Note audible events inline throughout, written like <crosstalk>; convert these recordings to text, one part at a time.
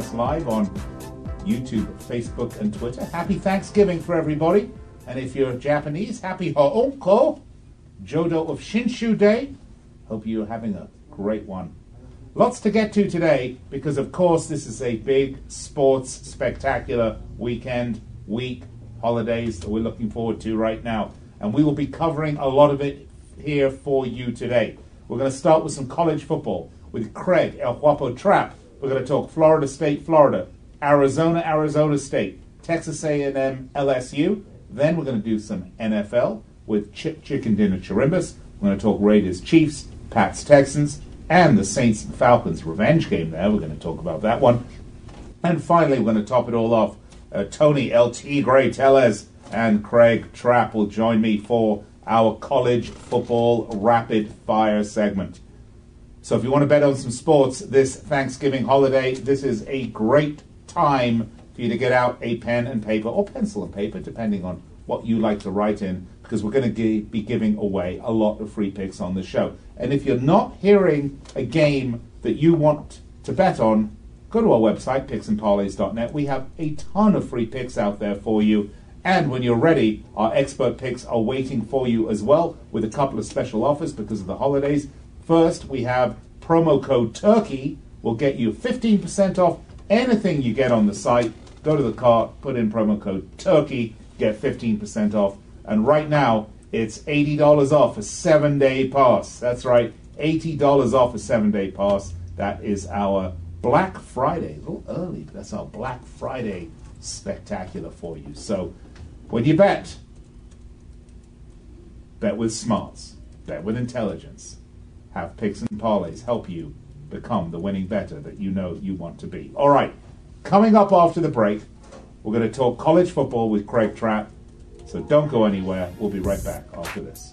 Us live on YouTube, Facebook, and Twitter. Happy Thanksgiving for everybody. And if you're Japanese, happy Ho'onko, Jodo of Shinshu Day. Hope you're having a great one. Lots to get to today because, of course, this is a big sports spectacular weekend, week, holidays that we're looking forward to right now. And we will be covering a lot of it here for you today. We're going to start with some college football with Craig El Guapo Trapp. We're going to talk Florida State, Florida, Arizona, Arizona State, Texas A&M, LSU. Then we're going to do some NFL with Chicken Dinner Chirimbus. We're going to talk Raiders, Chiefs, Pats, Texans, and the Saints and Falcons revenge game. There, we're going to talk about that one. And finally, we're going to top it all off. Uh, Tony El Tigre Tellez and Craig Trapp will join me for our college football rapid fire segment. So if you want to bet on some sports this Thanksgiving holiday, this is a great time for you to get out a pen and paper or pencil and paper, depending on what you like to write in, because we're going to be giving away a lot of free picks on the show. And if you're not hearing a game that you want to bet on, go to our website, picksandparlays.net. We have a ton of free picks out there for you. And when you're ready, our expert picks are waiting for you as well with a couple of special offers because of the holidays. First, we have promo code TURKEY will get you 15% off anything you get on the site. Go to the cart, put in promo code TURKEY, get 15% off. And right now, it's $80 off a seven day pass. That's right, $80 off a seven day pass. That is our Black Friday. A little early, but that's our Black Friday spectacular for you. So when you bet, bet with smarts, bet with intelligence. Have picks and parlays help you become the winning better that you know you want to be. All right, coming up after the break, we're going to talk college football with Craig Trapp. So don't go anywhere. We'll be right back after this.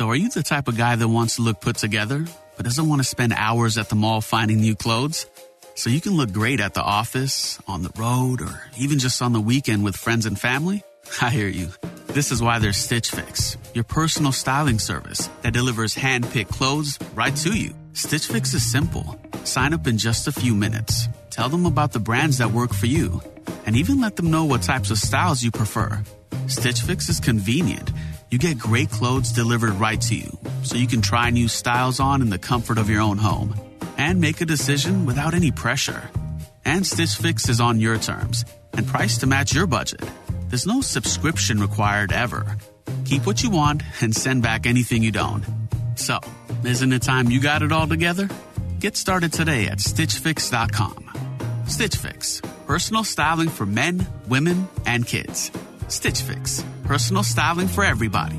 So are you the type of guy that wants to look put together, but doesn't want to spend hours at the mall finding new clothes? So you can look great at the office, on the road, or even just on the weekend with friends and family? <laughs> I hear you. This is why there's Stitch Fix, your personal styling service that delivers hand-picked clothes right to you. Stitch Fix is simple. Sign up in just a few minutes. Tell them about the brands that work for you, and even let them know what types of styles you prefer. Stitch Fix is convenient. You get great clothes delivered right to you, so you can try new styles on in the comfort of your own home and make a decision without any pressure. And Stitch Fix is on your terms and priced to match your budget. There's no subscription required ever. Keep what you want and send back anything you don't. So, isn't it time you got it all together? Get started today at StitchFix.com. Stitch Fix, personal styling for men, women, and kids. Stitch Fix, personal styling for everybody.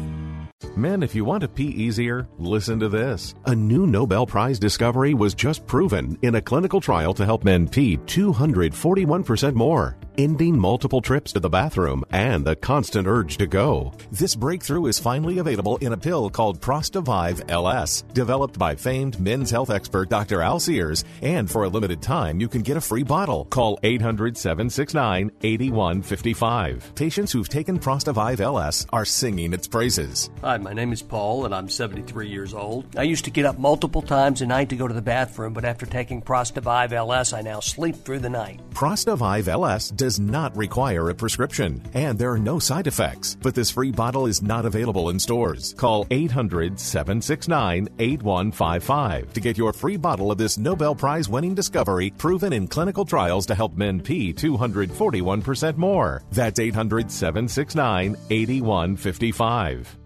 Men, if you want to pee easier, listen to this. A new Nobel Prize discovery was just proven in a clinical trial to help men pee 241% more. Ending multiple trips to the bathroom and the constant urge to go. This breakthrough is finally available in a pill called Prostavive LS, developed by famed men's health expert Dr. Al Sears, and for a limited time, you can get a free bottle. Call 800 769 8155. Patients who've taken Prostavive LS are singing its praises. Hi, my name is Paul, and I'm 73 years old. I used to get up multiple times a night to go to the bathroom, but after taking Prostavive LS, I now sleep through the night. Prostavive LS does not require a prescription, and there are no side effects. But this free bottle is not available in stores. Call 800 769 8155 to get your free bottle of this Nobel Prize winning discovery proven in clinical trials to help men pee 241% more. That's 800 769 8155.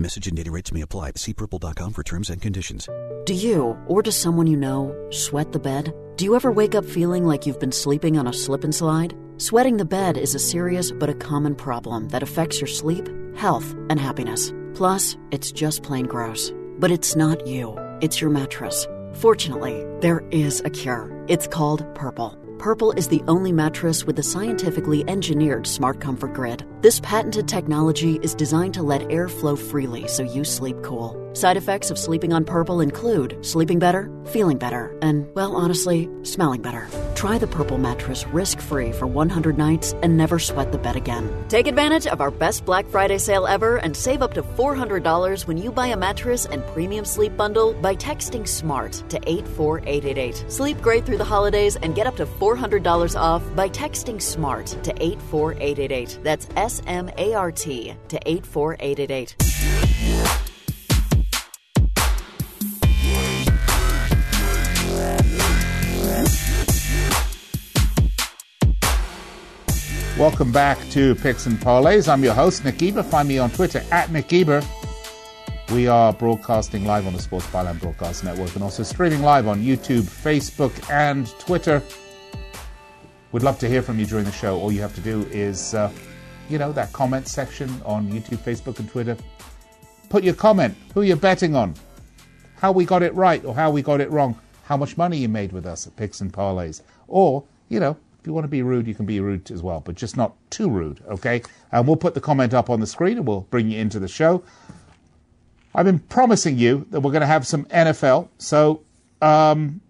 Message and data rates may apply. See purple.com for terms and conditions. Do you, or does someone you know, sweat the bed? Do you ever wake up feeling like you've been sleeping on a slip and slide? Sweating the bed is a serious but a common problem that affects your sleep, health, and happiness. Plus, it's just plain gross. But it's not you, it's your mattress. Fortunately, there is a cure. It's called Purple. Purple is the only mattress with a scientifically engineered smart comfort grid. This patented technology is designed to let air flow freely so you sleep cool. Side effects of sleeping on Purple include sleeping better, feeling better, and, well, honestly, smelling better. Try the Purple mattress risk free for 100 nights and never sweat the bed again. Take advantage of our best Black Friday sale ever and save up to $400 when you buy a mattress and premium sleep bundle by texting SMART to 84888. Sleep great through the holidays and get up to $400 off by texting SMART to 84888. That's S M A R T to 84888. Welcome back to Picks and Parlays. I'm your host, Nick Eber. Find me on Twitter at Nick Eber. We are broadcasting live on the Sports Byline Broadcast Network and also streaming live on YouTube, Facebook, and Twitter. We'd love to hear from you during the show. All you have to do is, uh, you know, that comment section on YouTube, Facebook, and Twitter. Put your comment, who you're betting on, how we got it right or how we got it wrong, how much money you made with us at Picks and Parlays. Or, you know, if you want to be rude, you can be rude as well, but just not too rude, okay? And we'll put the comment up on the screen and we'll bring you into the show. I've been promising you that we're going to have some NFL, so um,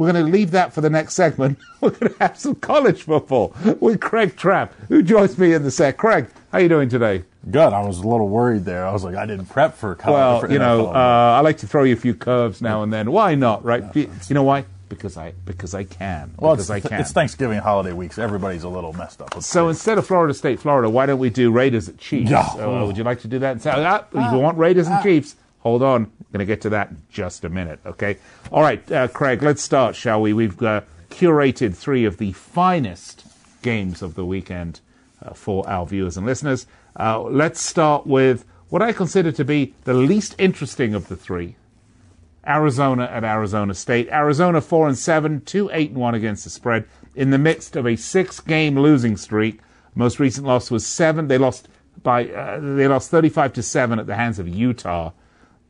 we're going to leave that for the next segment. <laughs> We're going to have some college football with Craig Trapp, who joins me in the set. Craig, how are you doing today? Good. I was a little worried there. I was like, I didn't prep for college. Well, for you know, uh, I like to throw you a few curves now and then. Why not, right? You know why? Because I because I can. well, because it's, I can. it's Thanksgiving holiday weeks. Everybody's a little messed up. So instead of Florida State, Florida, why don't we do Raiders at Chiefs? Yeah. Uh, would you like to do that? And say, ah, if you want Raiders and Chiefs, hold on. Going to get to that in just a minute, okay? All right, uh, Craig, let's start, shall we? We've uh, curated three of the finest games of the weekend uh, for our viewers and listeners. Uh, let's start with what I consider to be the least interesting of the three. Arizona at Arizona State. Arizona four and seven, two eight and one against the spread in the midst of a six-game losing streak. Most recent loss was seven. They lost by uh, they lost thirty-five to seven at the hands of Utah.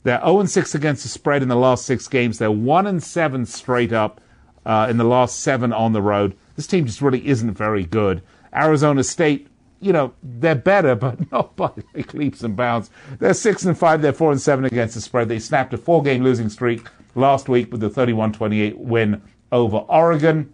They're 0 6 against the spread in the last six games. They're 1 7 straight up uh, in the last seven on the road. This team just really isn't very good. Arizona State you know, they're better, <laughs> but not by like leaps and bounds. They're six and five. They're four and seven against the spread. They snapped a four-game losing streak last week with the 31-28 win over Oregon.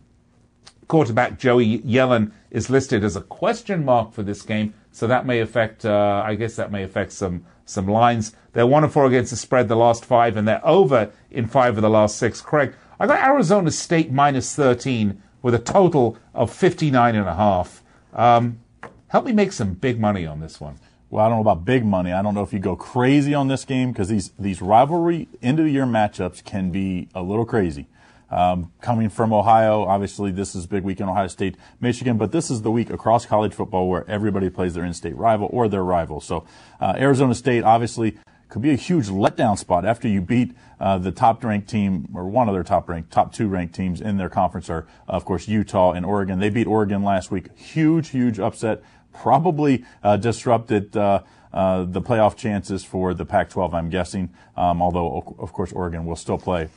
Quarterback Joey Yellen is listed as a question mark for this game, so that may affect. Uh, I guess that may affect some some lines. They're one and four against the spread the last five, and they're over in five of the last six. Craig, I got Arizona State minus 13 with a total of 59 and a half. Um, Help me make some big money on this one. Well, I don't know about big money. I don't know if you go crazy on this game because these these rivalry end of the year matchups can be a little crazy. Um, coming from Ohio, obviously this is big week in Ohio State, Michigan, but this is the week across college football where everybody plays their in-state rival or their rival. So uh, Arizona State obviously could be a huge letdown spot after you beat uh, the top ranked team or one of their top ranked, top two ranked teams in their conference are, of course, Utah and Oregon. They beat Oregon last week. Huge, huge upset. Probably uh, disrupted uh, uh, the playoff chances for the Pac 12, I'm guessing, um, although, of course, Oregon will still play.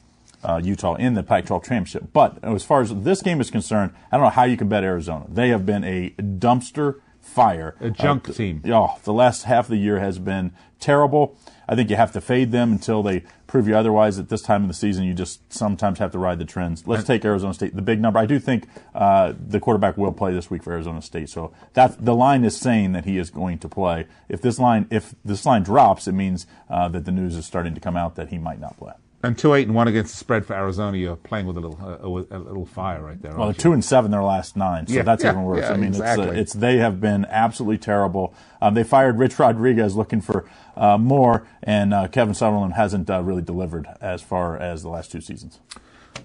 Uh, Utah in the Pac-12 championship. But as far as this game is concerned, I don't know how you can bet Arizona. They have been a dumpster fire. A junk Uh, team. Oh, the last half of the year has been terrible. I think you have to fade them until they prove you otherwise. At this time of the season, you just sometimes have to ride the trends. Let's take Arizona State, the big number. I do think uh, the quarterback will play this week for Arizona State, so that the line is saying that he is going to play. If this line if this line drops, it means uh, that the news is starting to come out that he might not play. And two eight and one against the spread for Arizona. You're playing with a little uh, a little fire right there. Well, they're aren't you? two and seven their last nine, so Yeah, that's yeah, even worse. yeah, I mean, exactly. it's, uh, it's they have been absolutely terrible. Um, they fired Rich Rodriguez looking for uh, more, and uh, Kevin Sutherland hasn't uh, really delivered as far as the last two seasons.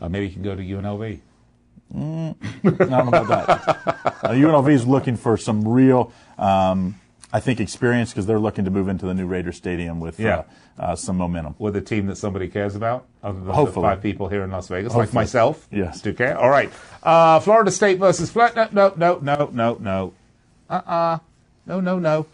Uh, maybe you can go to UNLV. I don't know about that. <laughs> uh, UNLV is looking for some real, um, I think, experience because they're looking to move into the new Raider Stadium with Yeah. uh, uh, some momentum. with a team that somebody cares about, other than Hopefully. the five people here in Las Vegas, like myself. Yes. Do care? All right. Uh, Florida State versus Flat. No, no, no, no, no, no. Uh-uh. No, no, no.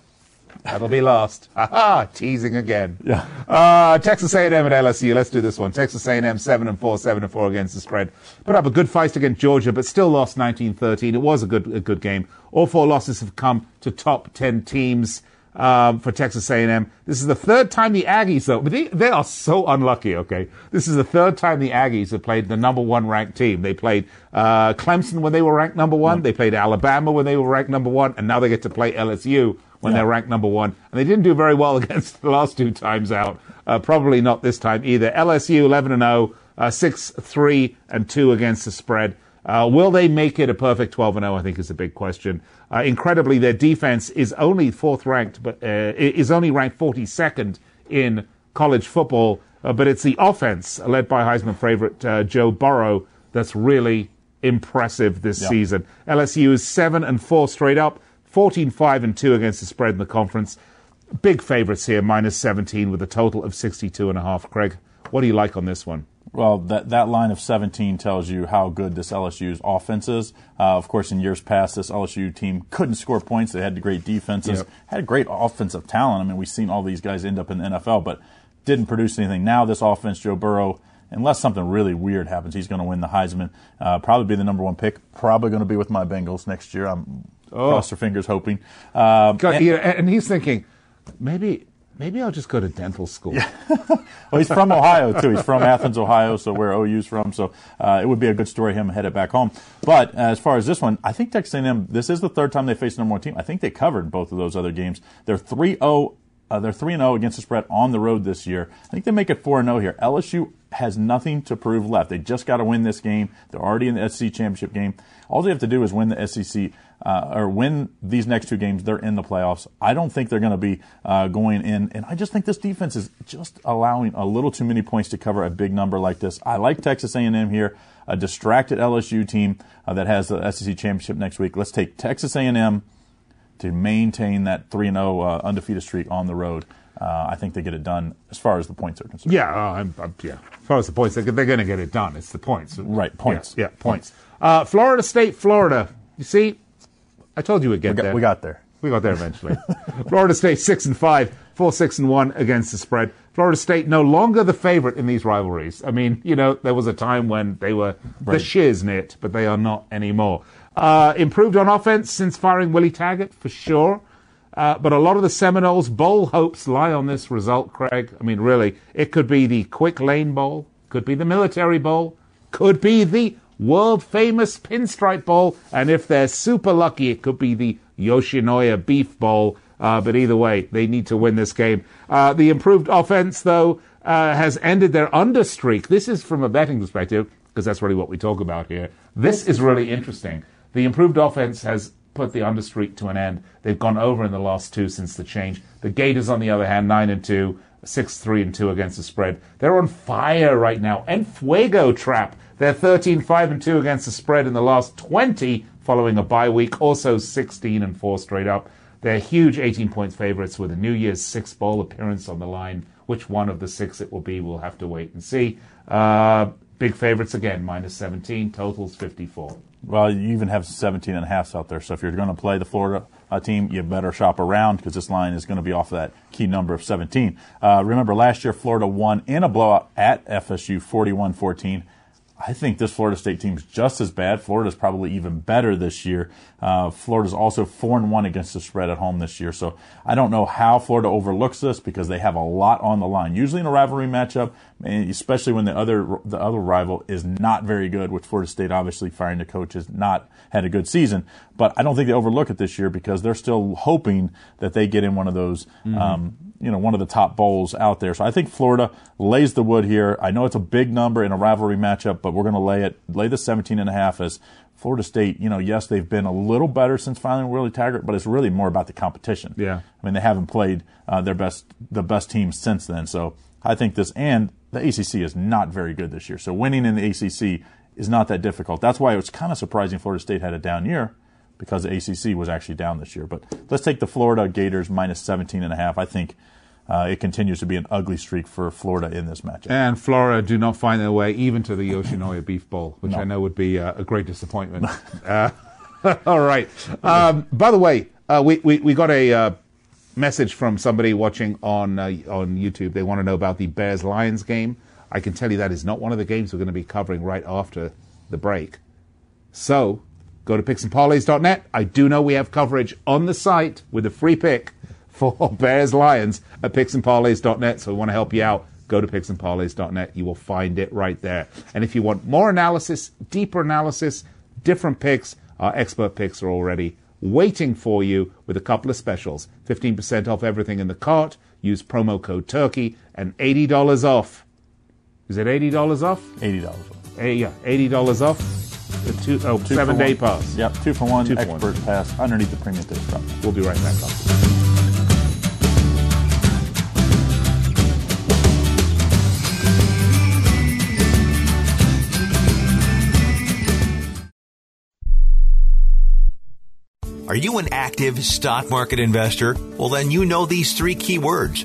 That'll be lost. <laughs> Ha Teasing again. Yeah. Uh, Texas A&M at LSU. Let's do this one. Texas A&M seven and four, seven and four against the spread. Put up a good fight against Georgia, but still lost 19-13. It was a good, a good game. All four losses have come to top ten teams um, for Texas A&M. This is the third time the Aggies, though, but they, they are so unlucky. Okay, this is the third time the Aggies have played the number one ranked team. They played uh, Clemson when they were ranked number one. They played Alabama when they were ranked number one, and now they get to play LSU when they're ranked number one. And they didn't do very well <laughs> against the last two times out. Uh, probably not this time either. LSU 11 and 0, uh, 6 3 and 2 against the spread. Uh, will they make it a perfect 12 and 0? I think is a big question. Uh, incredibly, their defense is only fourth ranked, but uh, is only ranked 42nd in college football. Uh, but it's the offense led by Heisman favorite uh, Joe Burrow that's really impressive this Yeah. season. LSU is seven and four straight up, 14 5 and 2 against the spread in the conference. Big favorites here, minus 17 with a total of 62 and a half. Craig, what do you like on this one? Well, that, that line of 17 tells you how good this LSU's offense is. Uh, of course, in years past, this LSU team couldn't score points. They had great defenses, Yep. had great offensive talent. I mean, we've seen all these guys end up in the NFL, but didn't produce anything. Now, this offense, Joe Burrow, unless something really weird happens, he's going to win the Heisman. Uh, probably be the number one pick. Probably going to be with my Bengals next year. I'm cross their fingers hoping. Um, God, and- yeah, and he's thinking, maybe maybe I'll just go to dental school. <laughs> Well, he's from Ohio too. He's from Athens, Ohio, so where OU's from. So uh, it would be a good story him headed back home. But as far as this one, I think Texas A&M. This is the third time they faced the number one team. I think they covered both of those other games. They're three zero. Uh, they're three and zero against the spread on the road this year. I think they make it four and zero here. LSU has nothing to prove left. They just got to win this game. They're already in the SEC championship game. All they have to do is win the SEC uh, or win these next two games. They're in the playoffs. I don't think they're going to be uh, going in, and I just think this defense is just allowing a little too many points to cover a big number like this. I like Texas A&M here, a distracted LSU team uh, that has the SEC championship next week. Let's take Texas A&M to maintain that 3 0 uh, undefeated streak on the road. Uh, I think they get it done as far as the points are concerned. Yeah, uh, I'm, I'm, yeah. As far as the points, they're, they're going to get it done. It's the points. Right, points. Yeah, yeah, points. Uh, Florida State, Florida. You see, I told you we'd get We got, there. we got there. We got there eventually. <laughs> Florida State six and five, four six and one against the spread. Florida State no longer the favorite in these rivalries. I mean, you know, there was a time when they were the shiznit, but they are not anymore. Uh, improved on offense since firing Willie Taggart for sure. Uh, but a lot of the Seminoles' bowl hopes lie on this result, Craig. I mean, really, it could be the Quick Lane Bowl, could be the Military Bowl, could be the world famous Pinstripe Bowl, and if they're super lucky, it could be the Yoshinoya Beef Bowl. Uh, but either way, they need to win this game. Uh, the improved offense, though, uh, has ended their under streak. This is from a betting perspective, because that's really what we talk about here. This is really interesting. The improved offense has put the under streak to an end. They've gone over in the last two since the change. The Gators, on the other hand, nine and two, six three and two against the spread. They're on fire right now. And Fuego Trapp. They're 13 5 and two against the spread in the last 20 following a bye week. Also 16 and four straight up. They're huge 18 points favorites with a New Year's Six Bowl appearance on the line. Which one of the six it will be, we'll have to wait and see. Uh, Big favorites again, minus 17, totals 54. Well, you even have 17 and a half out there. So if you're going to play the Florida uh, team, you better shop around because this line is going to be off that key number of 17. Uh, remember, last year Florida won in a blowout at FSU 41 14. I think this Florida State team is just as bad. Florida's probably even better this year. Uh, Florida's also four and one against the spread at home this year. So I don't know how Florida overlooks this because they have a lot on the line. Usually in a rivalry matchup, especially when the other the other rival is not very good, which Florida State obviously firing the coach has not had a good season. But I don't think they overlook it this year because they're still hoping that they get in one of those. Mm-hmm. Um, you know, one of the top bowls out there. So I think Florida lays the wood here. I know it's a big number in a rivalry matchup, but we're going to lay it, lay the 17 and a half as Florida State, you know, yes, they've been a little better since filing Willie Taggart, but it's really more about the competition. Yeah. I mean, they haven't played uh, their best, the best teams since then. So I think this, and the ACC is not very good this year. So winning in the ACC is not that difficult. That's why it was kind of surprising Florida State had a down year because the ACC was actually down this year. But let's take the Florida Gators minus 17 and a half. I think uh, it continues to be an ugly streak for Florida in this matchup. And Florida do not find their way even to the Yoshinoya Beef Bowl, which no. I know would be uh, a great disappointment. <laughs> uh, <laughs> all right. Um, by the way, uh, we, we, we got a uh, message from somebody watching on uh, on YouTube. They want to know about the Bears Lions game. I can tell you that is not one of the games we're going to be covering right after the break. So go to picksandparlays.net. I do know we have coverage on the site with a free pick for <laughs> Bears Lions at picksandparlays.net. So we want to help you out. Go to picksandparlays.net. You will find it right there. And if you want more analysis, deeper analysis, different picks, our expert picks are already waiting for you with a couple of specials 15% off everything in the cart. Use promo code TURKEY and $80 off. Is it $80 off? $80 off. Hey, yeah, $80 off. The two, oh, two seven day one. pass. Yep, two for one two expert for one. pass underneath the premium ticket We'll be right back after Are you an active stock market investor? Well, then you know these three key words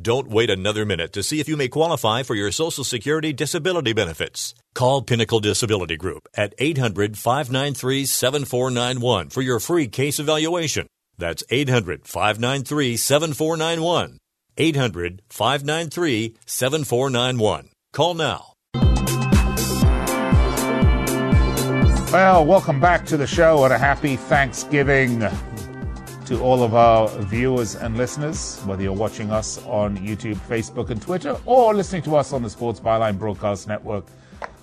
Don't wait another minute to see if you may qualify for your Social Security disability benefits. Call Pinnacle Disability Group at 800 593 7491 for your free case evaluation. That's 800 593 7491. 800 593 7491. Call now. Well, welcome back to the show and a happy Thanksgiving to all of our viewers and listeners, whether you're watching us on YouTube, Facebook, and Twitter, or listening to us on the Sports Byline Broadcast Network.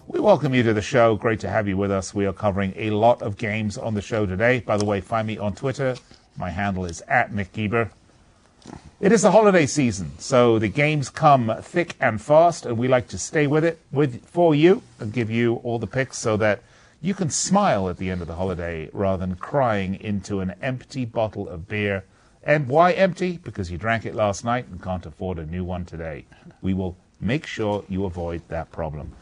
We welcome you to the show. Great to have you with us. We are covering a lot of games on the show today. By the way, find me on Twitter. My handle is at Nick Geber. It is the holiday season, so the games come thick and fast, and we like to stay with it with for you and give you all the picks so that you can smile at the end of the holiday rather than crying into an empty bottle of beer. And why empty? Because you drank it last night and can't afford a new one today. We will make sure you avoid that problem.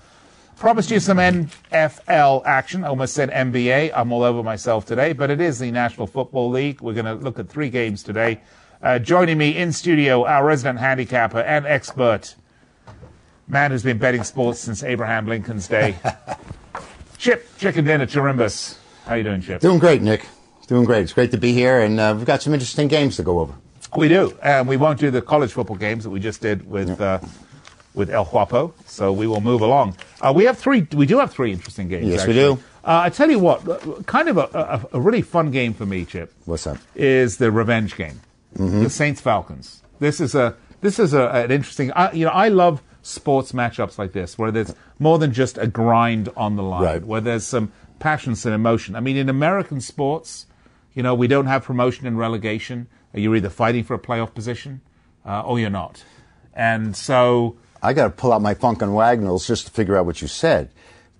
Promised you some NFL action. I almost said NBA. I'm all over myself today, but it is the National Football League. We're going to look at three games today. Uh, joining me in studio, our resident handicapper and expert, man who's been betting sports since Abraham Lincoln's day. <laughs> Chip, chicken dinner, Chirimbus. How you doing, Chip? Doing great, Nick. Doing great. It's great to be here, and uh, we've got some interesting games to go over. We do, and we won't do the college football games that we just did with uh, with El Guapo. So we will move along. Uh, we have three. We do have three interesting games. Yes, we do. Uh, I tell you what, uh, kind of a, a, a really fun game for me, Chip. What's up? Is the revenge game, Mm-hmm. the Saints Falcons. This is a this is a, an interesting. I, you know, I love sports matchups like this where there's more than just a grind on the line, Right. where there's some passion, some emotion. I mean, in American sports, you know, we don't have promotion and relegation. You're either fighting for a playoff position uh, or you're not. And so, I got to pull out my funk and Wagnalls just to figure out what you said.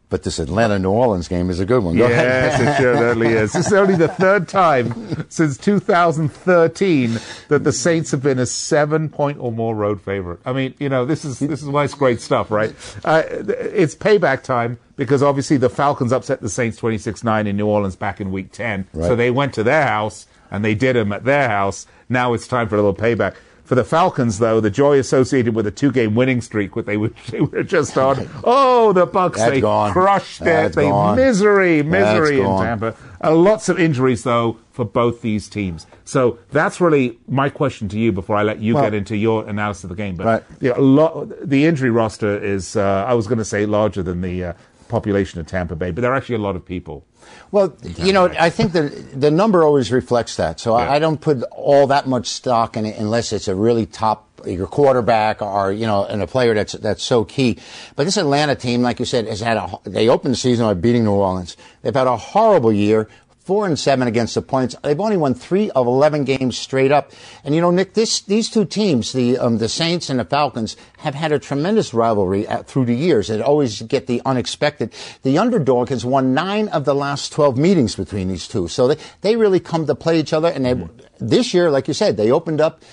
But this Atlanta New Orleans game is a good one. Go yes, ahead. it certainly is. This is only the third time since 2013 that the Saints have been a seven-point or more road favorite. I mean, you know, this is this is why it's great stuff, right? Uh, it's payback time because obviously the Falcons upset the Saints 26-9 in New Orleans back in Week 10, so they went to their house and they did them at their house. Now it's time for a little payback. For the Falcons, though, the joy associated with a two-game winning streak, what they were, <laughs> they were just on. Oh, the Bucks! That's they gone. crushed it. That's They misery, misery That's in gone. Tampa. Uh, lots of injuries, though, for both these teams. So that's really my question to you before I let you Well- get into your analysis of the game. But Right. yeah, a lot, the injury roster is, uh, I was going to say, larger than the uh, population of Tampa Bay, but there are actually a lot of people. Well, you know, I think the the number always reflects that. So Yeah. I, I don't put all that much stock in it unless it's a really top your quarterback or you know, and a player that's that's so key. But this Atlanta team, like you said, has had a. They opened the season by beating New Orleans. They've had a horrible year. Four and seven against the points. They've only won three of eleven games straight up. And you know, Nick, this these two teams, the um, the Saints and the Falcons, have had a tremendous rivalry at, through the years. They always get the unexpected. The underdog has won nine of the last twelve meetings between these two, so they they really come to play each other. And they this year, like you said, they opened up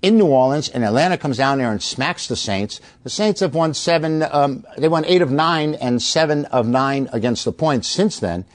in New Orleans, and Atlanta comes down there and smacks the Saints. The Saints have won seven, um, they won eight of nine and seven of nine against the points since then.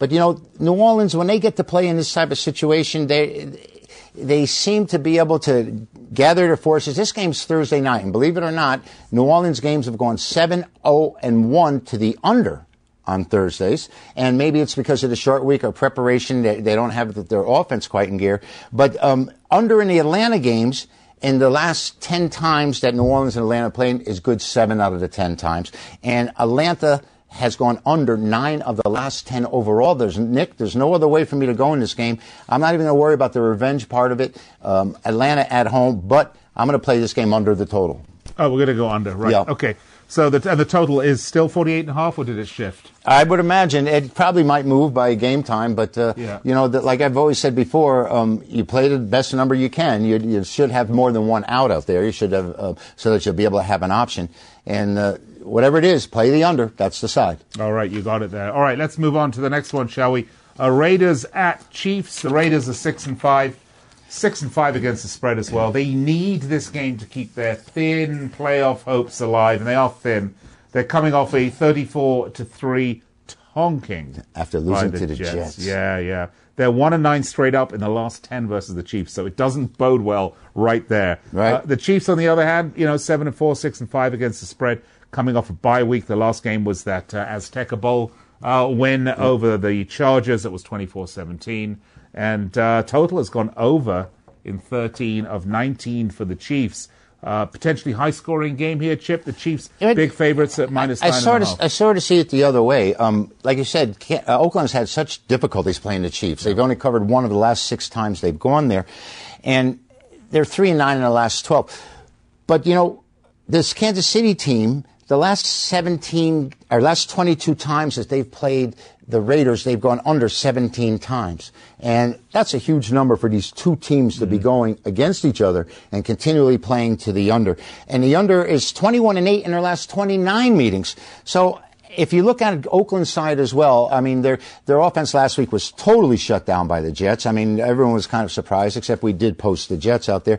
But you know, New Orleans, when they get to play in this type of situation, they they seem to be able to gather their forces. This game's Thursday night, and believe it or not, New Orleans games have gone 7 0 and 1 to the under on Thursdays. And maybe it's because of the short week or preparation. They, they don't have their offense quite in gear. But um, under in the Atlanta games, in the last 10 times that New Orleans and Atlanta played is good seven out of the 10 times. And Atlanta has gone under nine of the last 10 overall. There's Nick, there's no other way for me to go in this game. I'm not even going to worry about the revenge part of it. Um, Atlanta at home, but I'm going to play this game under the total. Oh, we're going to go under, right? Yeah. Okay. So the, and the total is still 48 and a half, or did it shift? I would imagine it probably might move by game time, but uh, Yeah. you know, that, like I've always said before, um, you play the best number you can. You, you should have more than one out out there. You should have uh, so that you'll be able to have an option. And uh, whatever it is, play the under. That's the side. All right, you got it there. All right, let's move on to the next one, shall we? Uh, Raiders at Chiefs. The Raiders are six and five, six and five against the spread as well. They need this game to keep their thin playoff hopes alive, and they are thin. They're coming off a 34 to three honking After losing to the Jets. Yeah, yeah. They're one and nine straight up in the last ten versus the Chiefs, so it doesn't bode well right there. Right. Uh, the Chiefs, on the other hand, you know, seven and four, six and five against the spread, coming off a bye week. The last game was that uh, Azteca Bowl uh, win over the Chargers. It was 24-17, and uh, total has gone over in 13 of 19 for the Chiefs. Uh, potentially high scoring game here, Chip. The Chiefs It- big favorites at minus I nine sort and of, half. I sort of see it the other way. Um, like you said, Ca- uh, Oakland's had such difficulties playing the Chiefs. They've only covered one of the last six times they've gone there, and they're three and nine in the last twelve. But you know, this Kansas City team, the last seventeen or last twenty-two times that they've played the Raiders, they've gone under 17 times. And that's a huge number for these two teams to be mm-hmm. going against each other and continually playing to the under. And the under is 21 and 8 in their last 29 meetings. So if you look at Oakland's side as well, I mean, their their offense last week was totally shut down by the Jets. I mean, everyone was kind of surprised, except we did post the Jets out there.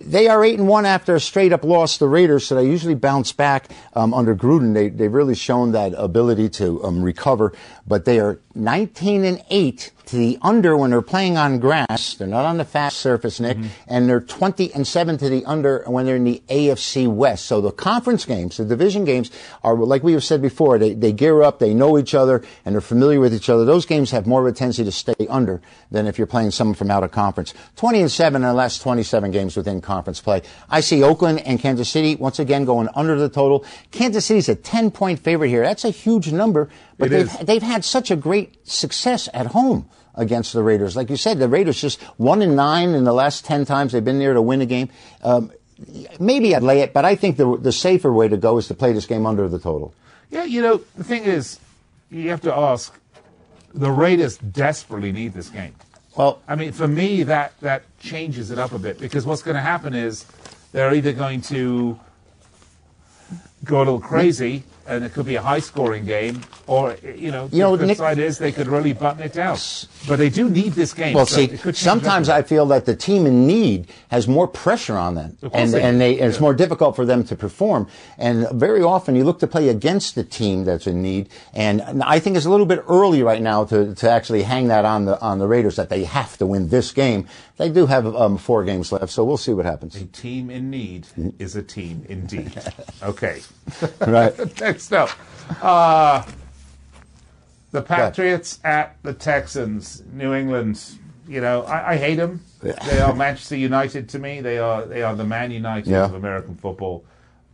They are eight and one after a straight up loss to the Raiders, so they usually bounce back um, under Gruden. They they've really shown that ability to um, recover, but they are 19 and eight to the under when they're playing on grass. They're not on the fast surface, Nick, and they're 20 and 7 to the under when they're in the AFC West. So the conference games, the division games are, like we have said before, they, they gear up, they know each other, and they're familiar with each other. Those games have more of a tendency to stay under than if you're playing someone from out of conference. 20 and 7 in the last 27 games within conference play. I see Oakland and Kansas City once again going under the total. Kansas City's a 10 point favorite here. That's a huge number, but It they've, is. they've had such a great success at home against the Raiders. Like you said, the Raiders just one in nine in the last ten times they've been there to win a game. Um, maybe I'd lay it, but I think the the safer way to go is to play this game under the total. Yeah, you know, the thing is, you have to ask, the Raiders desperately need this game. Well, I mean, for me, that, that changes it up a bit because what's going to happen is they're either going to go a little crazy and it could be a high scoring game, or, you know, You know, the Nick- side is they could really button it down. But they do need this game. Well, so see, it could change sometimes I feel that the team in need has more pressure on them, and they and, they, and it's more difficult for them to perform. And very often, you look to play against the team that's in need. And I think it's a little bit early right now to, to actually hang that on the on the Raiders that they have to win this game. They do have um, four games left, so we'll see what happens. A team in need is a team indeed. okay. <laughs> Right. <laughs> Next up. Uh, the Patriots at the Texans. New England. You know, I, I hate them. They are Manchester United to me. They are they are the Man United Yeah. of American football.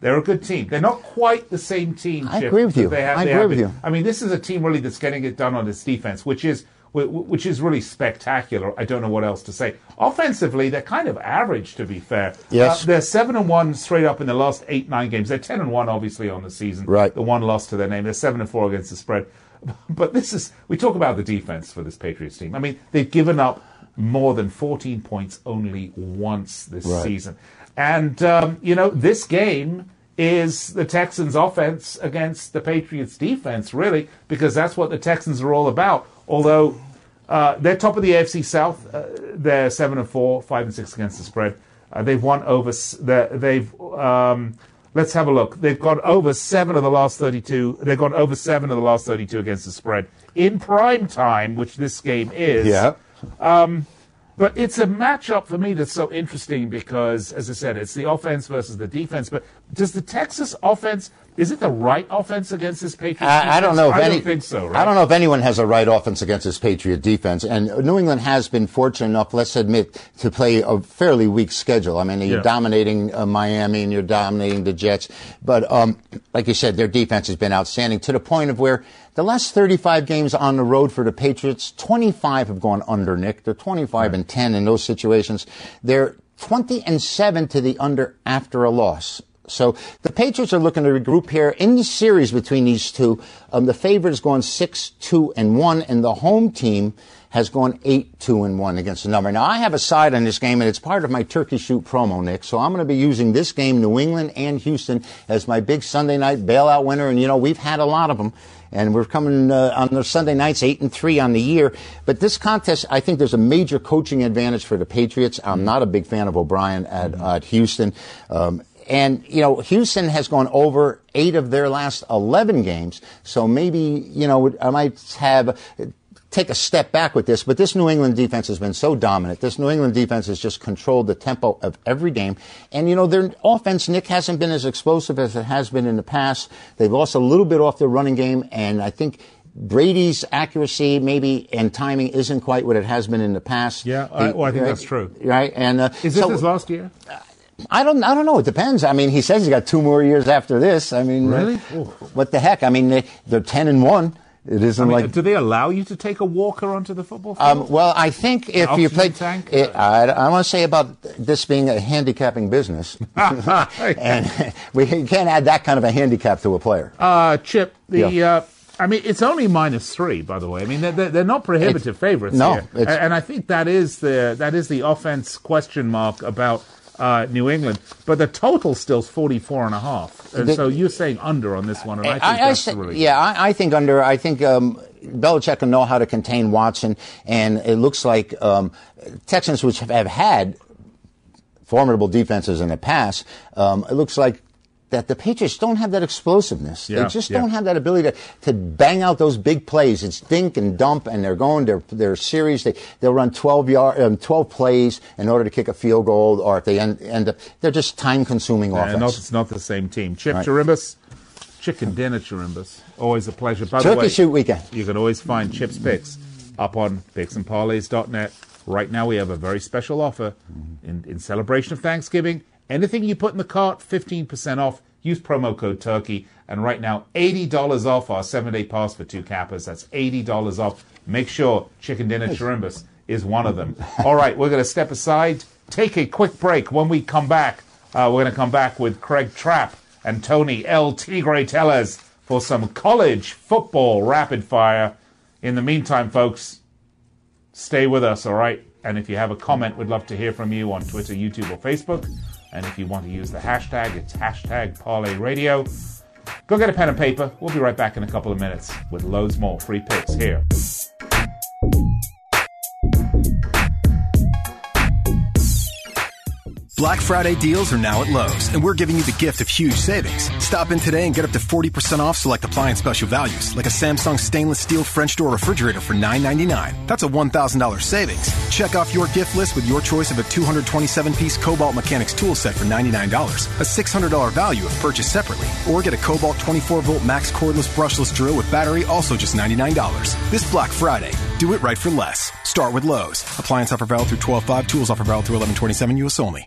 They're a good team. They're not quite the same team. I Chip, agree with that you. They have, I they agree have with been. you. I mean, this is a team really that's getting it done on its defense, which is which is really spectacular. I don't know what else to say. Offensively, they're kind of average, to be fair. Yes. Uh, they're seven and one straight up in the last eight nine games. They're ten and one, obviously, on the season. Right. The one loss to their name. They're seven and four against the spread. <laughs> But this is we talk about the defense for this Patriots team. I mean, they've given up more than 14 points only once this Right. season. And um, you know, this game is the Texans' offense against the Patriots' defense, really, because that's what the Texans are all about. Although uh, they're top of the AFC South, uh, they're seven and four, five and six against the spread. Uh, they've won over. They've um, let's have a look. They've got over seven of the last thirty-two. They've got over seven of the last thirty-two against the spread in prime time, which this game is. Yeah. But it's a matchup for me that's so interesting because, as I said, it's the offense versus the defense. But does the Texas offense is it the right offense against this Patriots? I, I don't know if I any. don't think so. Right? I don't know if anyone has a right offense against this Patriot defense. And New England has been fortunate enough, let's admit, to play a fairly weak schedule. I mean, you're Yeah. dominating uh, Miami and you're dominating the Jets, but um, like you said, their defense has been outstanding to the point of where the last 35 games on the road for the Patriots, 25 have gone under. Nick, they're 25 and 10 in those situations. They're 20 and 7 to the under after a loss. So the Patriots are looking to regroup here in the series between these two. Um, the favorite has gone six, two, and one, and the home team has gone eight, two, and one against the number. Now I have a side on this game, and it's part of my turkey shoot promo, Nick. So I'm going to be using this game, New England and Houston, as my big Sunday night bailout winner. And you know we've had a lot of them. And we're coming uh, on the Sunday nights, eight and three on the year. But this contest, I think there's a major coaching advantage for the Patriots. I'm not a big fan of O'Brien at, at Houston. Um, and you know, Houston has gone over eight of their last 11 games. So maybe, you know, I might have take a step back with this, but this New England defense has been so dominant. This New England defense has just controlled the tempo of every game. And, you know, their offense, Nick, hasn't been as explosive as it has been in the past. They've lost a little bit off their running game, and I think Brady's accuracy, maybe and timing, isn't quite what it has been in the past. Yeah, I, well, I think right, that's true. Right, and uh, is this so, his last year? I don't. I don't know. It depends. I mean, he says he's got two more years after this. I mean, really? Uh, what the heck? I mean, they, they're ten and one. It isn't I mean, like. Do they allow you to take a walker onto the football field? Um, well, I think if you play, it, I, I want to say about this being a handicapping business, <laughs> <laughs> and we can't add that kind of a handicap to a player. Uh, Chip, the. Yeah. Uh, I mean, it's only minus three, by the way. I mean, they're, they're not prohibitive it's, favorites no, here, and I think that is the that is the offense question mark about uh, New England, but the total still's 44 and a half. And the, so you're saying under on this one, and I think I, that's I, really Yeah, I, I, think under. I think um, Belichick can know how to contain Watson, and it looks like um, Texans, which have had formidable defenses in the past, um, it looks like that the Patriots don't have that explosiveness. Yeah, they just yeah. don't have that ability to, to bang out those big plays. It's dink and dump, and they're going their their series. They they'll run 12 yard, um, 12 plays in order to kick a field goal, or if they end, end up, they're just time consuming yeah, offense. No, it's not the same team. Chip right. Chirimbus, chicken dinner Chirimbus. Always a pleasure. By Turkey the way, shoot weekend. You can always find Chip's picks up on picksandparlays.net. Right now, we have a very special offer in, in celebration of Thanksgiving Anything you put in the cart, 15% off. Use promo code TURKEY. And right now, $80 off our seven day pass for two cappers. That's $80 off. Make sure Chicken Dinner Chirimbus is one of them. All right, we're going to step aside, take a quick break. When we come back, uh, we're going to come back with Craig Trapp and Tony El Tigre Tellez for some college football rapid fire. In the meantime, folks, stay with us, all right? And if you have a comment, we'd love to hear from you on Twitter, YouTube, or Facebook. And if you want to use the hashtag, it's hashtag Parlay Radio. Go get a pen and paper. We'll be right back in a couple of minutes with loads more free picks here. Black Friday deals are now at Lowe's, and we're giving you the gift of huge savings. Stop in today and get up to 40% off select appliance special values, like a Samsung stainless steel French door refrigerator for $9.99. That's a $1,000 savings. Check off your gift list with your choice of a 227 piece Kobalt Mechanics tool set for $99, a $600 value if purchased separately, or get a Kobalt 24 volt max cordless brushless drill with battery, also just $99. This Black Friday, do it right for less. Start with Lowe's. Appliance offer valid through 12 5, tools offer valid through 11 27 US only.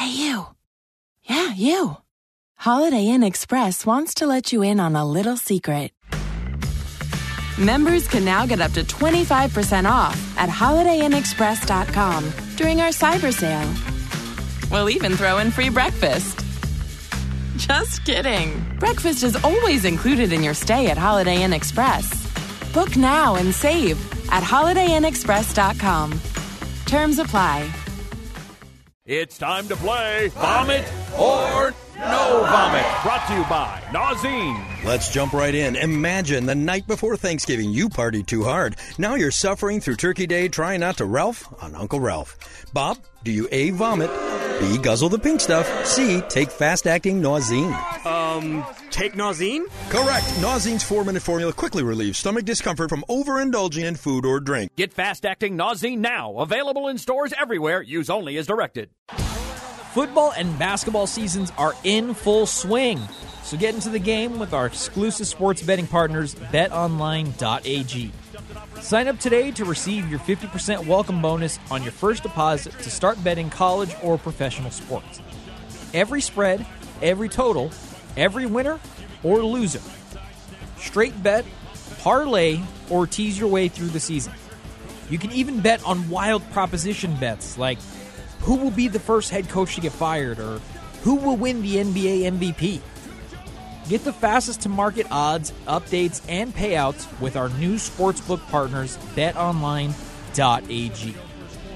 Hey, you. Yeah, you. Holiday Inn Express wants to let you in on a little secret. Members can now get up to 25% off at HolidayInnExpress.com during our cyber sale. We'll even throw in free breakfast. Just kidding. Breakfast is always included in your stay at Holiday Inn Express. Book now and save at HolidayInnExpress.com. Terms apply. It's time to play Vomit or No Vomit. Brought to you by Nauzene. Let's jump right in. Imagine the night before Thanksgiving you partied too hard. Now you're suffering through Turkey Day trying not to Ralph on Uncle Ralph. Bob, do you A. Vomit? B. Guzzle the pink stuff? C. Take fast acting Nauzene? Um, take Nauzene? Correct. Nauzene's four minute formula quickly relieves stomach discomfort from overindulging in food or drink. Get fast acting Nauzene now. Available in stores everywhere. Use only as directed. Football and basketball seasons are in full swing. So get into the game with our exclusive sports betting partners, betonline.ag. Sign up today to receive your 50% welcome bonus on your first deposit to start betting college or professional sports. Every spread, every total, every winner or loser. Straight bet, parlay, or tease your way through the season. You can even bet on wild proposition bets like who will be the first head coach to get fired or Who will win the NBA MVP? Get the fastest to market odds, updates, and payouts with our new sportsbook partners, betonline.ag.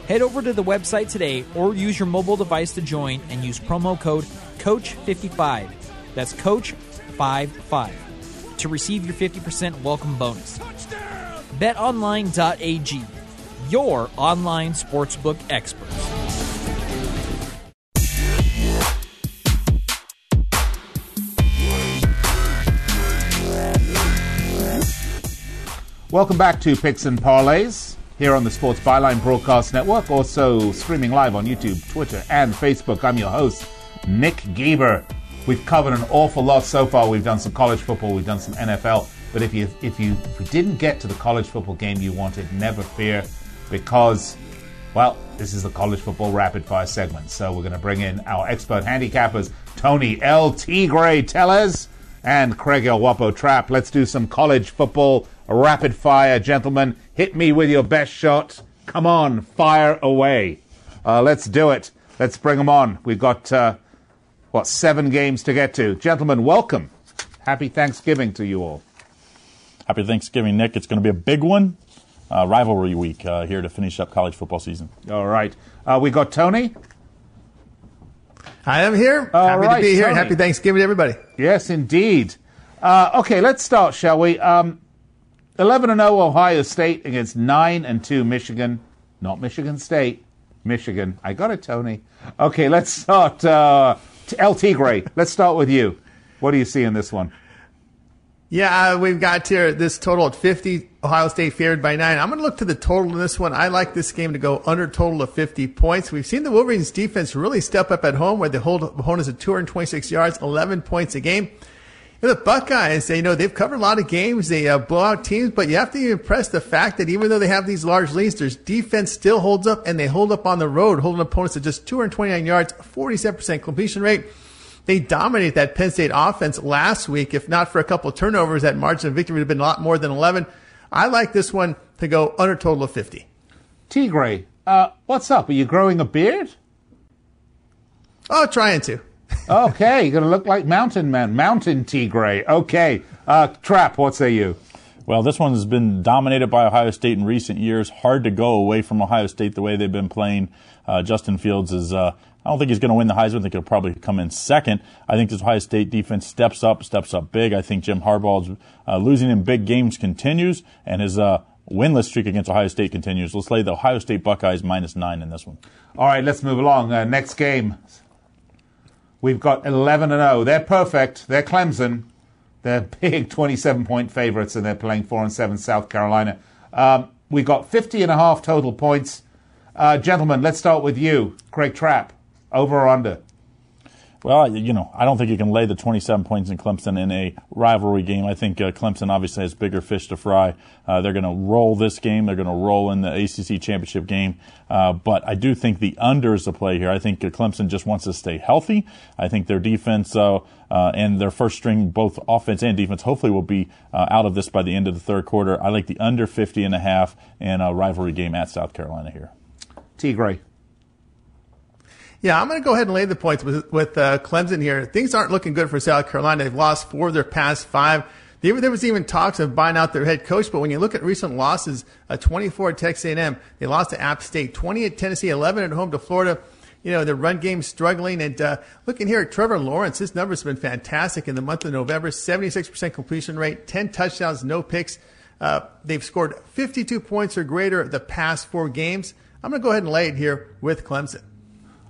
Head over to the website today or use your mobile device to join and use promo code COACH55. That's COACH55 to receive your 50% welcome bonus. BetOnline.ag, your online sportsbook experts. Welcome back to Picks and Parlays here on the Sports Byline Broadcast Network, also streaming live on YouTube, Twitter, and Facebook. I'm your host, Nick Geber. We've covered an awful lot so far. We've done some college football, we've done some NFL. But if you if you if you didn't get to the college football game you wanted, never fear, because well, this is the college football rapid fire segment. So we're going to bring in our expert handicappers, Tony El Tigre Tellez and Craig El Guapo Trapp. Let's do some college football rapid fire, gentlemen. Hit me with your best shot. Come on, fire away. Uh, let's do it. Let's bring them on. We've got, uh, what, seven games to get to. Gentlemen, welcome. Happy Thanksgiving to you all. Happy Thanksgiving, Nick. It's going to be a big one. Uh, rivalry week uh, here to finish up college football season. All right. Uh, we got Tony. I am here. All happy right, to be here. Tony. Happy Thanksgiving to everybody. Yes, indeed. Uh, okay, let's start, shall we? Um, 11 and 0 Ohio State against 9 and 2 Michigan. Not Michigan State, Michigan. I got it, Tony. Okay, let's start. Uh, El Tigre, let's start with you. What do you see in this one? Yeah, uh, we've got here this total at 50. Ohio State favored by nine. I'm going to look to the total in this one. I like this game to go under total of 50 points. We've seen the Wolverines defense really step up at home where they hold opponents at 226 yards, 11 points a game. The Buckeyes, you know, they've covered a lot of games. They uh, blow out teams, but you have to impress the fact that even though they have these large leads, their defense still holds up and they hold up on the road, holding opponents at just 229 yards, 47% completion rate. They dominated that Penn State offense last week. If not for a couple of turnovers, that margin of victory would have been a lot more than 11. I like this one to go under total of 50. Tigre, uh, what's up? Are you growing a beard? Oh, trying to. Okay, you're going to look like Mountain Man, Mountain Tigre. Okay. Uh, Trapp, what say you? Well, this one has been dominated by Ohio State in recent years. Hard to go away from Ohio State the way they've been playing. Uh, Justin Fields is, uh, I don't think he's going to win the Heisman. I think he'll probably come in second. I think this Ohio State defense steps up, steps up big. I think Jim Harbaugh's uh, losing in big games continues, and his uh, winless streak against Ohio State continues. Let's lay the Ohio State Buckeyes minus nine in this one. All right, let's move along. Uh, next game. We've got 11 and 0. They're perfect. They're Clemson. They're <laughs> big 27 point favorites, and they're playing 4 and 7 South Carolina. Um, we've got 50 and a half total points. Uh, gentlemen, let's start with you, Craig Trapp. Over or under? Well, you know, I don't think you can lay the 27 points in Clemson in a rivalry game. I think uh, Clemson obviously has bigger fish to fry. Uh, they're going to roll this game. They're going to roll in the ACC championship game. Uh, but I do think the under is the play here. I think uh, Clemson just wants to stay healthy. I think their defense uh, uh, and their first string, both offense and defense, hopefully will be out of this by the end of the third quarter. I like the under 50 and a half in a rivalry game at South Carolina here. Tigre. Yeah, I'm going to go ahead and lay the points with, with uh, Clemson here. Things aren't looking good for South Carolina. They've lost four of their past five. There, was even talks of buying out their head coach, but when you look at recent losses, a 24 at Texas A&M, they lost to App State, 20 at Tennessee, 11 at home to Florida. You know, the run game struggling. And uh, looking here at Trevor Lawrence, his numbers have been fantastic in the month of November 76% completion rate, 10 touchdowns, no picks. Uh, they've scored 52 points or greater the past four games. I'm going to go ahead and lay it here with Clemson.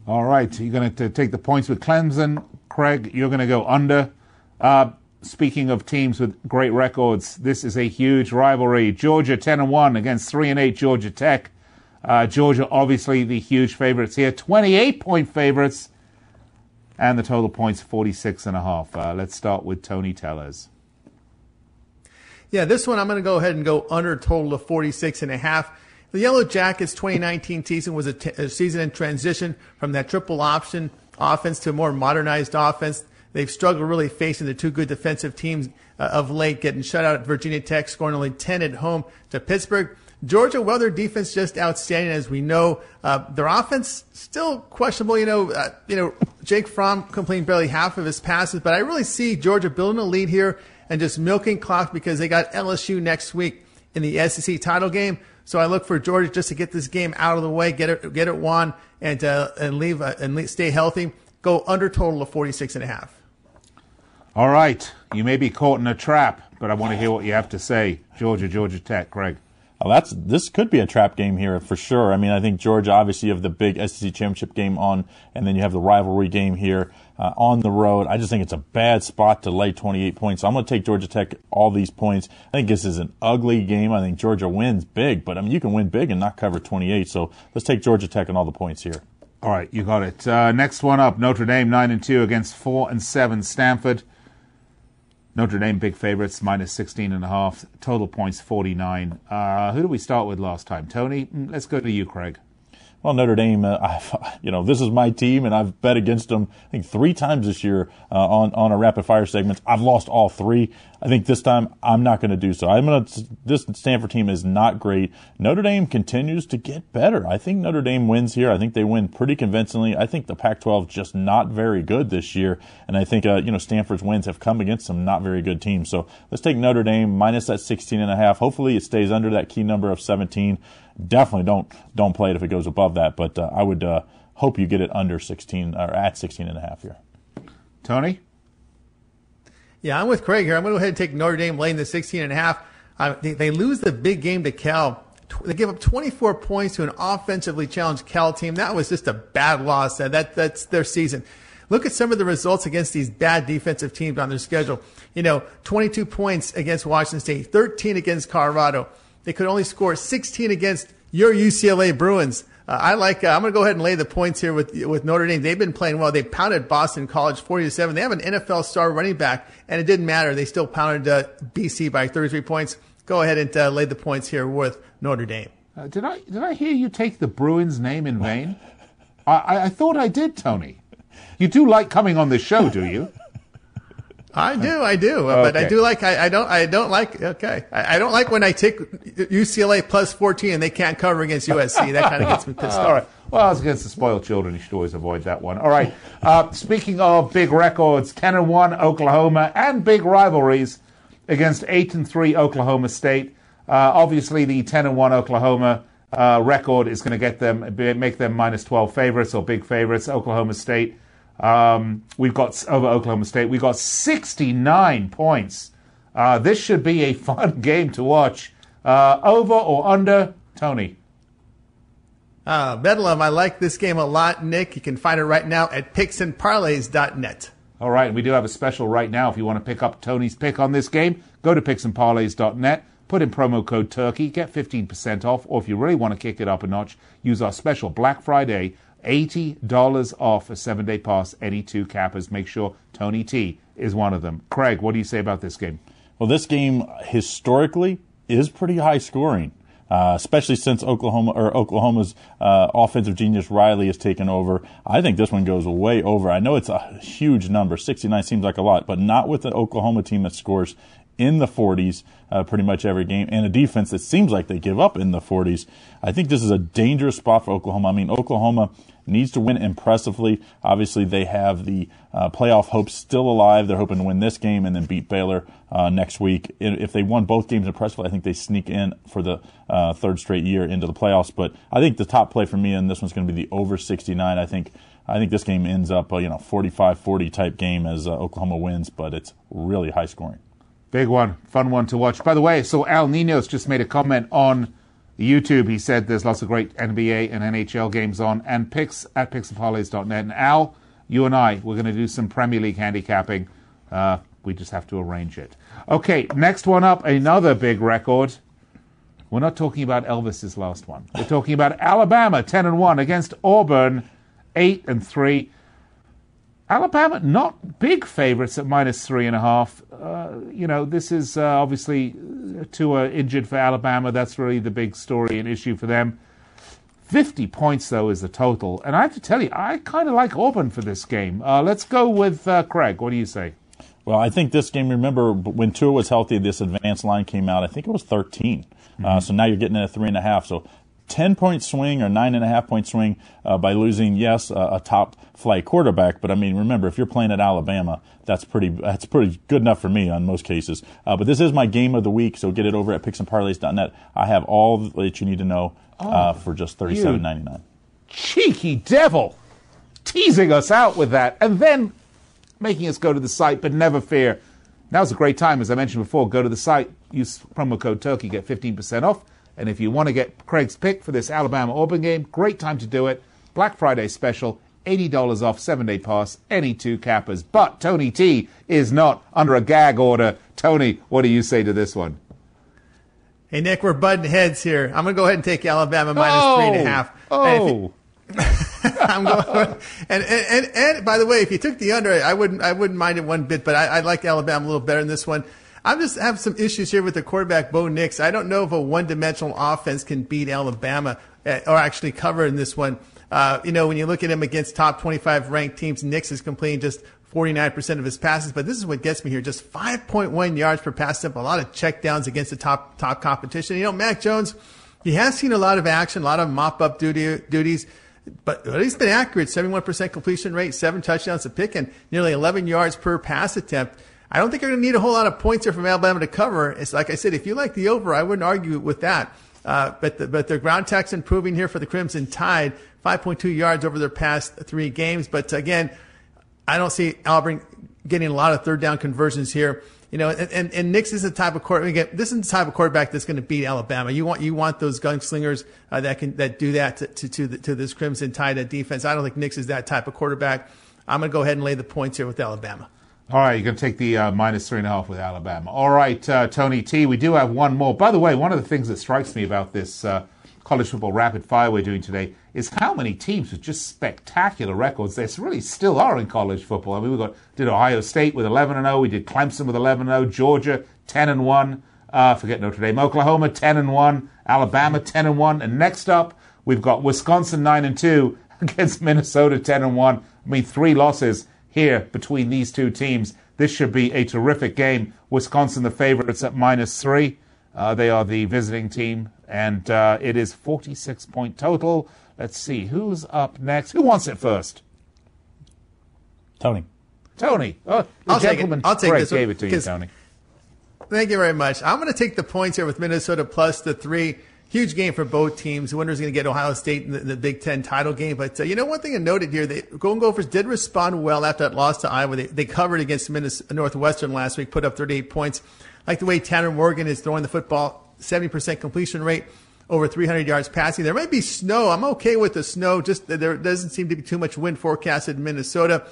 All right, you're going to take the points with Clemson. Craig, you're going to go under. Uh, speaking of teams with great records, this is a huge rivalry. Georgia 10 and 1 against 3 and 8 Georgia Tech. Uh, Georgia, obviously, the huge favorites here. 28 point favorites. And the total points 46 and a half. Uh, let's start with Tony Tellez. Yeah, this one I'm going to go ahead and go under total of 46 and a half. The Yellow Jackets 2019 season was a, t- a season in transition from that triple option offense to a more modernized offense. They've struggled really facing the two good defensive teams uh, of late, getting shut out at Virginia Tech, scoring only 10 at home to Pittsburgh. Georgia, well, their defense just outstanding, as we know. Uh, their offense still questionable. You know, uh, you know, Jake Fromm completing barely half of his passes, but I really see Georgia building a lead here and just milking clock because they got LSU next week in the SEC title game. So I look for Georgia just to get this game out of the way, get it, get it won, and uh, and leave uh, and stay healthy. Go under total of 46 and a half. All right, you may be caught in a trap, but I want to hear what you have to say. Georgia, Georgia Tech, Greg. Well, that's this could be a trap game here for sure. I mean, I think Georgia obviously you have the big SEC championship game on, and then you have the rivalry game here uh, on the road. I just think it's a bad spot to lay 28 points. So I'm going to take Georgia Tech all these points. I think this is an ugly game. I think Georgia wins big, but I mean you can win big and not cover 28. So let's take Georgia Tech and all the points here. All right, you got it. Uh, next one up: Notre Dame nine and two against four and seven Stanford. Notre Dame big favorites, minus 16 and a half. Total points 49. Uh, who do we start with last time? Tony, mm, let's go to you, Craig. Well, Notre Dame, uh, <laughs> I've, you know, this is my team, and I've bet against them. I think three times this year uh, on on a rapid fire segment. I've lost all three. I think this time I'm not going to do so. I'm going to. This Stanford team is not great. Notre Dame continues to get better. I think Notre Dame wins here. I think they win pretty convincingly. I think the Pac-12 is just not very good this year, and I think uh, you know Stanford's wins have come against some not very good teams. So let's take Notre Dame minus that 16 and a half. Hopefully it stays under that key number of 17 definitely don't don't play it if it goes above that. But uh, I would uh, hope you get it under 16 or at 16 and a half here. Tony. Yeah, I'm with Craig here. I'm going to go ahead and take Notre Dame laying the 16 and a half. Uh, they, they, lose the big game to Cal. They give up 24 points to an offensively challenged Cal team. That was just a bad loss. That that's their season. Look at some of the results against these bad defensive teams on their schedule. You know, 22 points against Washington State, 13 against Colorado, they could only score 16 against your UCLA Bruins. Uh, I like. Uh, I'm going to go ahead and lay the points here with with Notre Dame. They've been playing well. They pounded Boston College 40 to seven. They have an NFL star running back, and it didn't matter. They still pounded uh, BC by 33 points. Go ahead and uh, lay the points here with Notre Dame. Uh, did I did I hear you take the Bruins name in vain? I, I thought I did, Tony. You do like coming on this show, do you? <laughs> I do, I do, okay. but I do like. I, I, don't. I don't like. Okay, I, I, don't like when I take UCLA plus fourteen and they can't cover against USC. That kind of gets me pissed <laughs> off. All right. Well, as against the spoiled children, you should always avoid that one. All right. Uh, speaking of big records, ten and one Oklahoma and big rivalries against eight and three Oklahoma State. Uh, obviously, the ten and one Oklahoma uh, record is going to get them make them minus twelve favorites or big favorites. Oklahoma State um, we've got over Oklahoma State. We've got 69 points. Uh, this should be a <laughs> fun game to watch. Uh, over or under, Tony? Uh, Bedlam, I like this game a lot, Nick. You can find it right now at picksandparlays.net. All right, we do have a special right now. If you want to pick up Tony's pick on this game, go to picksandparlays.net, put in promo code TURKEY, get 15% off, or if you really want to kick it up a notch, use our special Black Friday $80 off a seven day pass, any two cappers. Make sure Tony T is one of them. Craig, what do you say about this game? Well, this game historically is pretty high scoring. Uh, especially since Oklahoma or Oklahoma's uh, offensive genius Riley has taken over. I think this one goes way over. I know it's a huge number, 69 seems like a lot, but not with the Oklahoma team that scores in the 40s uh, pretty much every game, and a defense that seems like they give up in the 40s. I think this is a dangerous spot for Oklahoma. I mean, Oklahoma needs to win impressively. Obviously, they have the uh, playoff hopes still alive. They're hoping to win this game and then beat Baylor uh, next week. If they won both games impressively, I think they sneak in for the uh, third straight year into the playoffs. But I think the top play for me in this one's going to be the over 69. I think. I think this game ends up, a, you know, 45-40 type game as uh, Oklahoma wins, but it's really high scoring. Big one, fun one to watch. By the way, so Al Ninos just made a comment on YouTube, he said there's lots of great NBA and NHL games on, and picks at picksandparlays.net. And Al, you and I, we're going to do some Premier League handicapping. Uh, we just have to arrange it. Okay, next one up, another big record. We're not talking about Elvis's last one. We're talking about Alabama, 10 and 1 against Auburn, 8 and 3. Alabama, not big favorites at minus three and a half. Uh, you know, this is uh, obviously Tua injured for Alabama. That's really the big story and issue for them. 50 points, though, is the total. And I have to tell you, I kind of like Auburn for this game. Uh, let's go with uh, Craig. What do you say? Well, I think this game. Remember when Tua was healthy, this advanced line came out. I think it was 13. Mm-hmm. Uh, so now you're getting at three and a half. So 10 point swing or nine and a half point swing uh, by losing, yes, a, a, top flight quarterback. But I mean, remember, if you're playing at Alabama, that's pretty, that's pretty good enough for me on most cases. Uh, but this is my game of the week. So get it over at picksandparlays.net. I have all that you need to know uh, oh, for just $37.99. Cheeky devil teasing us out with that and then making us go to the site. But never fear. Now's a great time. As I mentioned before, go to the site, use promo code Turkey, get 15% off. And if you want to get Craig's pick for this Alabama Auburn game, great time to do it. Black Friday special, $80 off, seven day pass, any two cappers. But Tony T is not under a gag order. Tony, what do you say to this one? Hey, Nick, we're butting heads here. I'm going to go ahead and take Alabama minus oh, three and a oh. half. Oh. <laughs> I'm going, and, and, and, and by the way, if you took the under, I wouldn't I wouldn't mind it one bit, but I, I like Alabama a little better in this one. I just have some issues here with the quarterback, Bo Nix. I don't know if a one dimensional offense can beat Alabama uh, or actually cover in this one. Uh, you know, when you look at him against top 25 ranked teams, Nix is completing just 49% of his passes, but this is what gets me here. Just 5.1 yards per pass attempt, a lot of checkdowns against the top, top competition. You know, Mac Jones, he has seen a lot of action, a lot of mop up duty, duties, but he's been accurate. 71% completion rate, seven touchdowns a pick, and nearly 11 yards per pass attempt. I don't think you're going to need a whole lot of points here from Alabama to cover. It's like I said, if you like the over, I wouldn't argue with that. Uh, but the, but their ground tax improving here for the Crimson Tide, 5.2 yards over their past three games. But again, I don't see Auburn getting a lot of third down conversions here. You know, and, and, and Nix is the type of quarterback. Again, this is the type of quarterback that's going to beat Alabama. You want you want those gunslingers uh, that can that do that to to to, the, to this Crimson Tide defense. I don't think Nix is that type of quarterback. I'm going to go ahead and lay the points here with Alabama. All right, you're going to take the uh, minus three and a half with Alabama. All right, uh, Tony T, we do have one more. By the way, one of the things that strikes me about this uh, college football rapid fire we're doing today is how many teams with just spectacular records there really still are in college football. I mean, we got did Ohio State with 11 and 0, we did Clemson with 11 and 0, Georgia 10 and 1, uh, forget Notre Dame, Oklahoma 10 and 1, Alabama 10 and 1, and next up we've got Wisconsin 9 and 2 <laughs> against Minnesota 10 and 1. I mean, three losses here between these two teams. This should be a terrific game. Wisconsin, the favorites at minus three. Uh, they are the visiting team, and uh, it is 46 point total. Let's see who's up next. Who wants it first? Tony. Tony. Oh, I'll take it. I'll take this gave it to you, Tony. Thank you very much. I'm going to take the points here with Minnesota plus the three. Huge game for both teams. The winner's going to get Ohio State in the, the Big Ten title game. But uh, you know, one thing I noted here, the Golden Gophers did respond well after that loss to Iowa. They, they covered against Minnesota, Northwestern last week, put up 38 points. like the way Tanner Morgan is throwing the football, 70% completion rate, over 300 yards passing. There might be snow. I'm okay with the snow. Just there doesn't seem to be too much wind forecasted in Minnesota.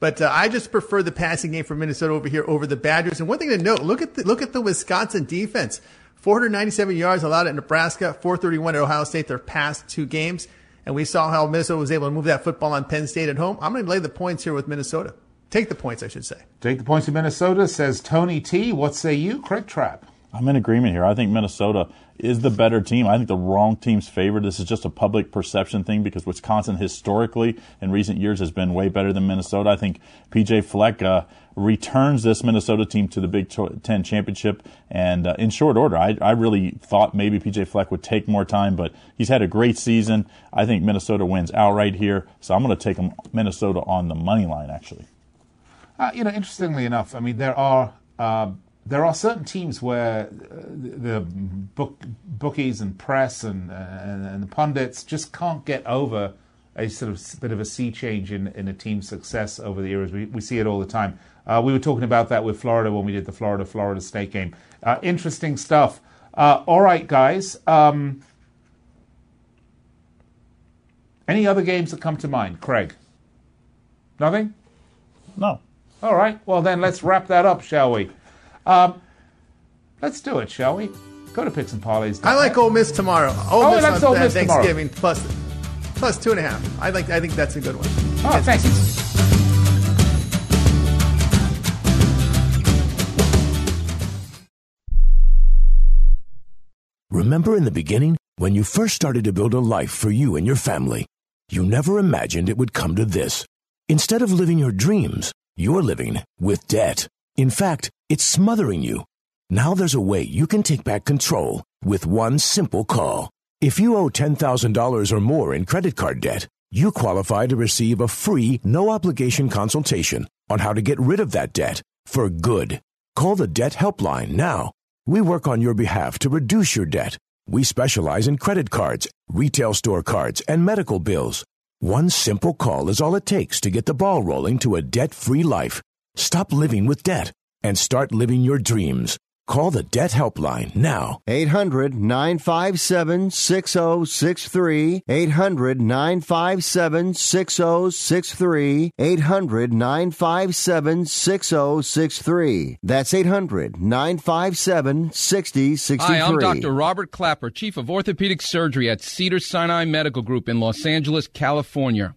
But uh, I just prefer the passing game for Minnesota over here over the Badgers. And one thing to note: look at the, look at the Wisconsin defense. 497 yards allowed at Nebraska, 431 at Ohio State their past two games. And we saw how Minnesota was able to move that football on Penn State at home. I'm going to lay the points here with Minnesota. Take the points, I should say. Take the points in Minnesota, says Tony T. What say you, Craig Trapp? I'm in agreement here. I think Minnesota is the better team. I think the wrong team's favored. This is just a public perception thing because Wisconsin historically in recent years has been way better than Minnesota. I think PJ Fleck uh, returns this Minnesota team to the Big Ten championship and uh, in short order. I, I really thought maybe PJ Fleck would take more time, but he's had a great season. I think Minnesota wins outright here, so I'm going to take Minnesota on the money line actually. Uh, you know, interestingly enough, I mean there are uh, there are certain teams where uh, the book, bookies and press and, and, and the pundits just can't get over a sort of bit of a sea change in, in a team's success over the years. We, we see it all the time. Uh, we were talking about that with Florida when we did the Florida Florida State game. Uh, interesting stuff. Uh, all right, guys. Um, any other games that come to mind, Craig? Nothing. No. All right. Well, then let's wrap that up, shall we? Um, let's do it, shall we? Go to Picks and Parlays. I like Ole Miss tomorrow. Ole oh, Miss on Ole Miss Thanksgiving tomorrow. plus plus two and a half. I like. I think that's a good one. Oh, thanks. Remember in the beginning when you first started to build a life for you and your family, you never imagined it would come to this. Instead of living your dreams, you're living with debt. In fact, it's smothering you. Now there's a way you can take back control with one simple call. If you owe $10,000 or more in credit card debt, you qualify to receive a free, no obligation consultation on how to get rid of that debt for good. Call the Debt Helpline now. We work on your behalf to reduce your debt. We specialize in credit cards, retail store cards, and medical bills. One simple call is all it takes to get the ball rolling to a debt free life. Stop living with debt and start living your dreams. Call the Debt Helpline now. 800 957 6063. 800 957 6063. 800 957 6063. That's 800 957 6063. Hi, I'm Dr. Robert Klapper, Chief of Orthopedic Surgery at Cedar Sinai Medical Group in Los Angeles, California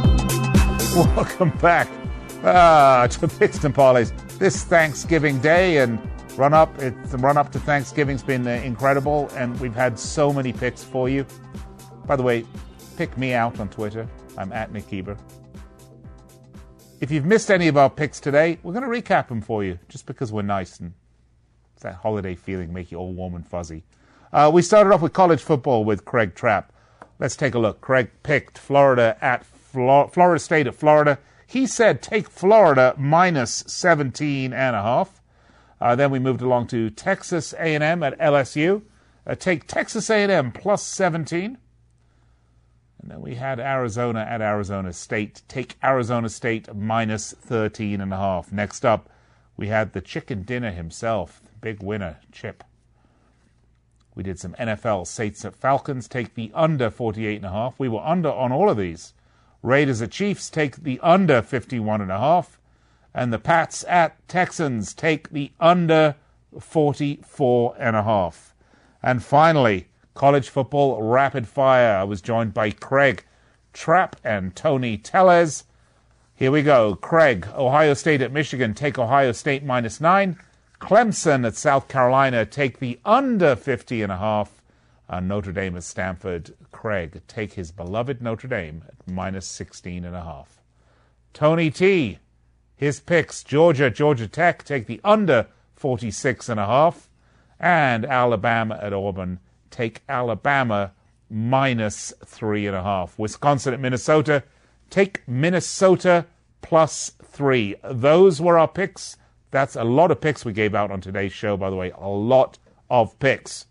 <laughs> Welcome back uh, to Picks and Parlays. This Thanksgiving Day and run up, it's the run up to Thanksgiving's been uh, incredible, and we've had so many picks for you. By the way, pick me out on Twitter. I'm at Nick Eber. If you've missed any of our picks today, we're going to recap them for you, just because we're nice and it's that holiday feeling make you all warm and fuzzy. Uh, we started off with college football with Craig Trapp. Let's take a look. Craig picked Florida at Florida State at Florida. He said take Florida minus 17 and a half. Uh, then we moved along to Texas A&M at LSU. Uh, take Texas A&M plus 17. And then we had Arizona at Arizona State. Take Arizona State minus 13 and a half. Next up, we had the chicken dinner himself, big winner, Chip. We did some NFL Saints at Falcons. Take the under 48 and a half. We were under on all of these. Raiders at Chiefs take the under 51 and a half. And the Pats at Texans take the under 44 and a half. And finally, college football rapid fire. I was joined by Craig Trapp and Tony Tellez. Here we go. Craig, Ohio State at Michigan, take Ohio State minus nine. Clemson at South Carolina, take the under 50 and a half. Uh, Notre Dame at Stanford, Craig, take his beloved Notre Dame at minus 16 and a half. Tony T, his picks, Georgia, Georgia Tech, take the under 46 and a half. And Alabama at Auburn, take Alabama minus three and a half. Wisconsin at Minnesota, take Minnesota plus three. Those were our picks. That's a lot of picks we gave out on today's show, by the way. A lot of picks.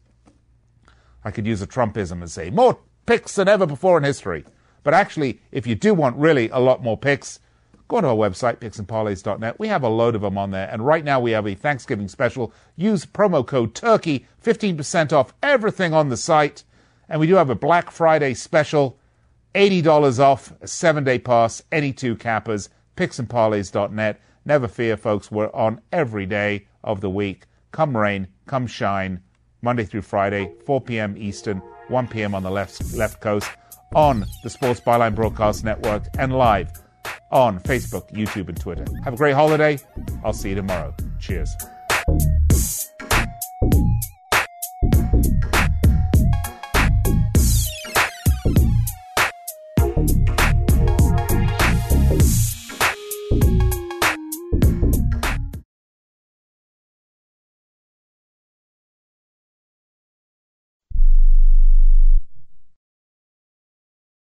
I could use a Trumpism and say more picks than ever before in history. But actually, if you do want really a lot more picks, go to our website, picksandparlays.net. We have a load of them on there. And right now we have a Thanksgiving special. Use promo code TURKEY, 15% off everything on the site. And we do have a Black Friday special $80 off a seven day pass, any two cappers, picksandparlays.net. Never fear, folks, we're on every day of the week. Come rain, come shine, Monday through Friday, 4 p.m. Eastern, 1 p.m. on the left, left coast, on the Sports Byline Broadcast Network, and live on Facebook, YouTube, and Twitter. Have a great holiday. I'll see you tomorrow. Cheers.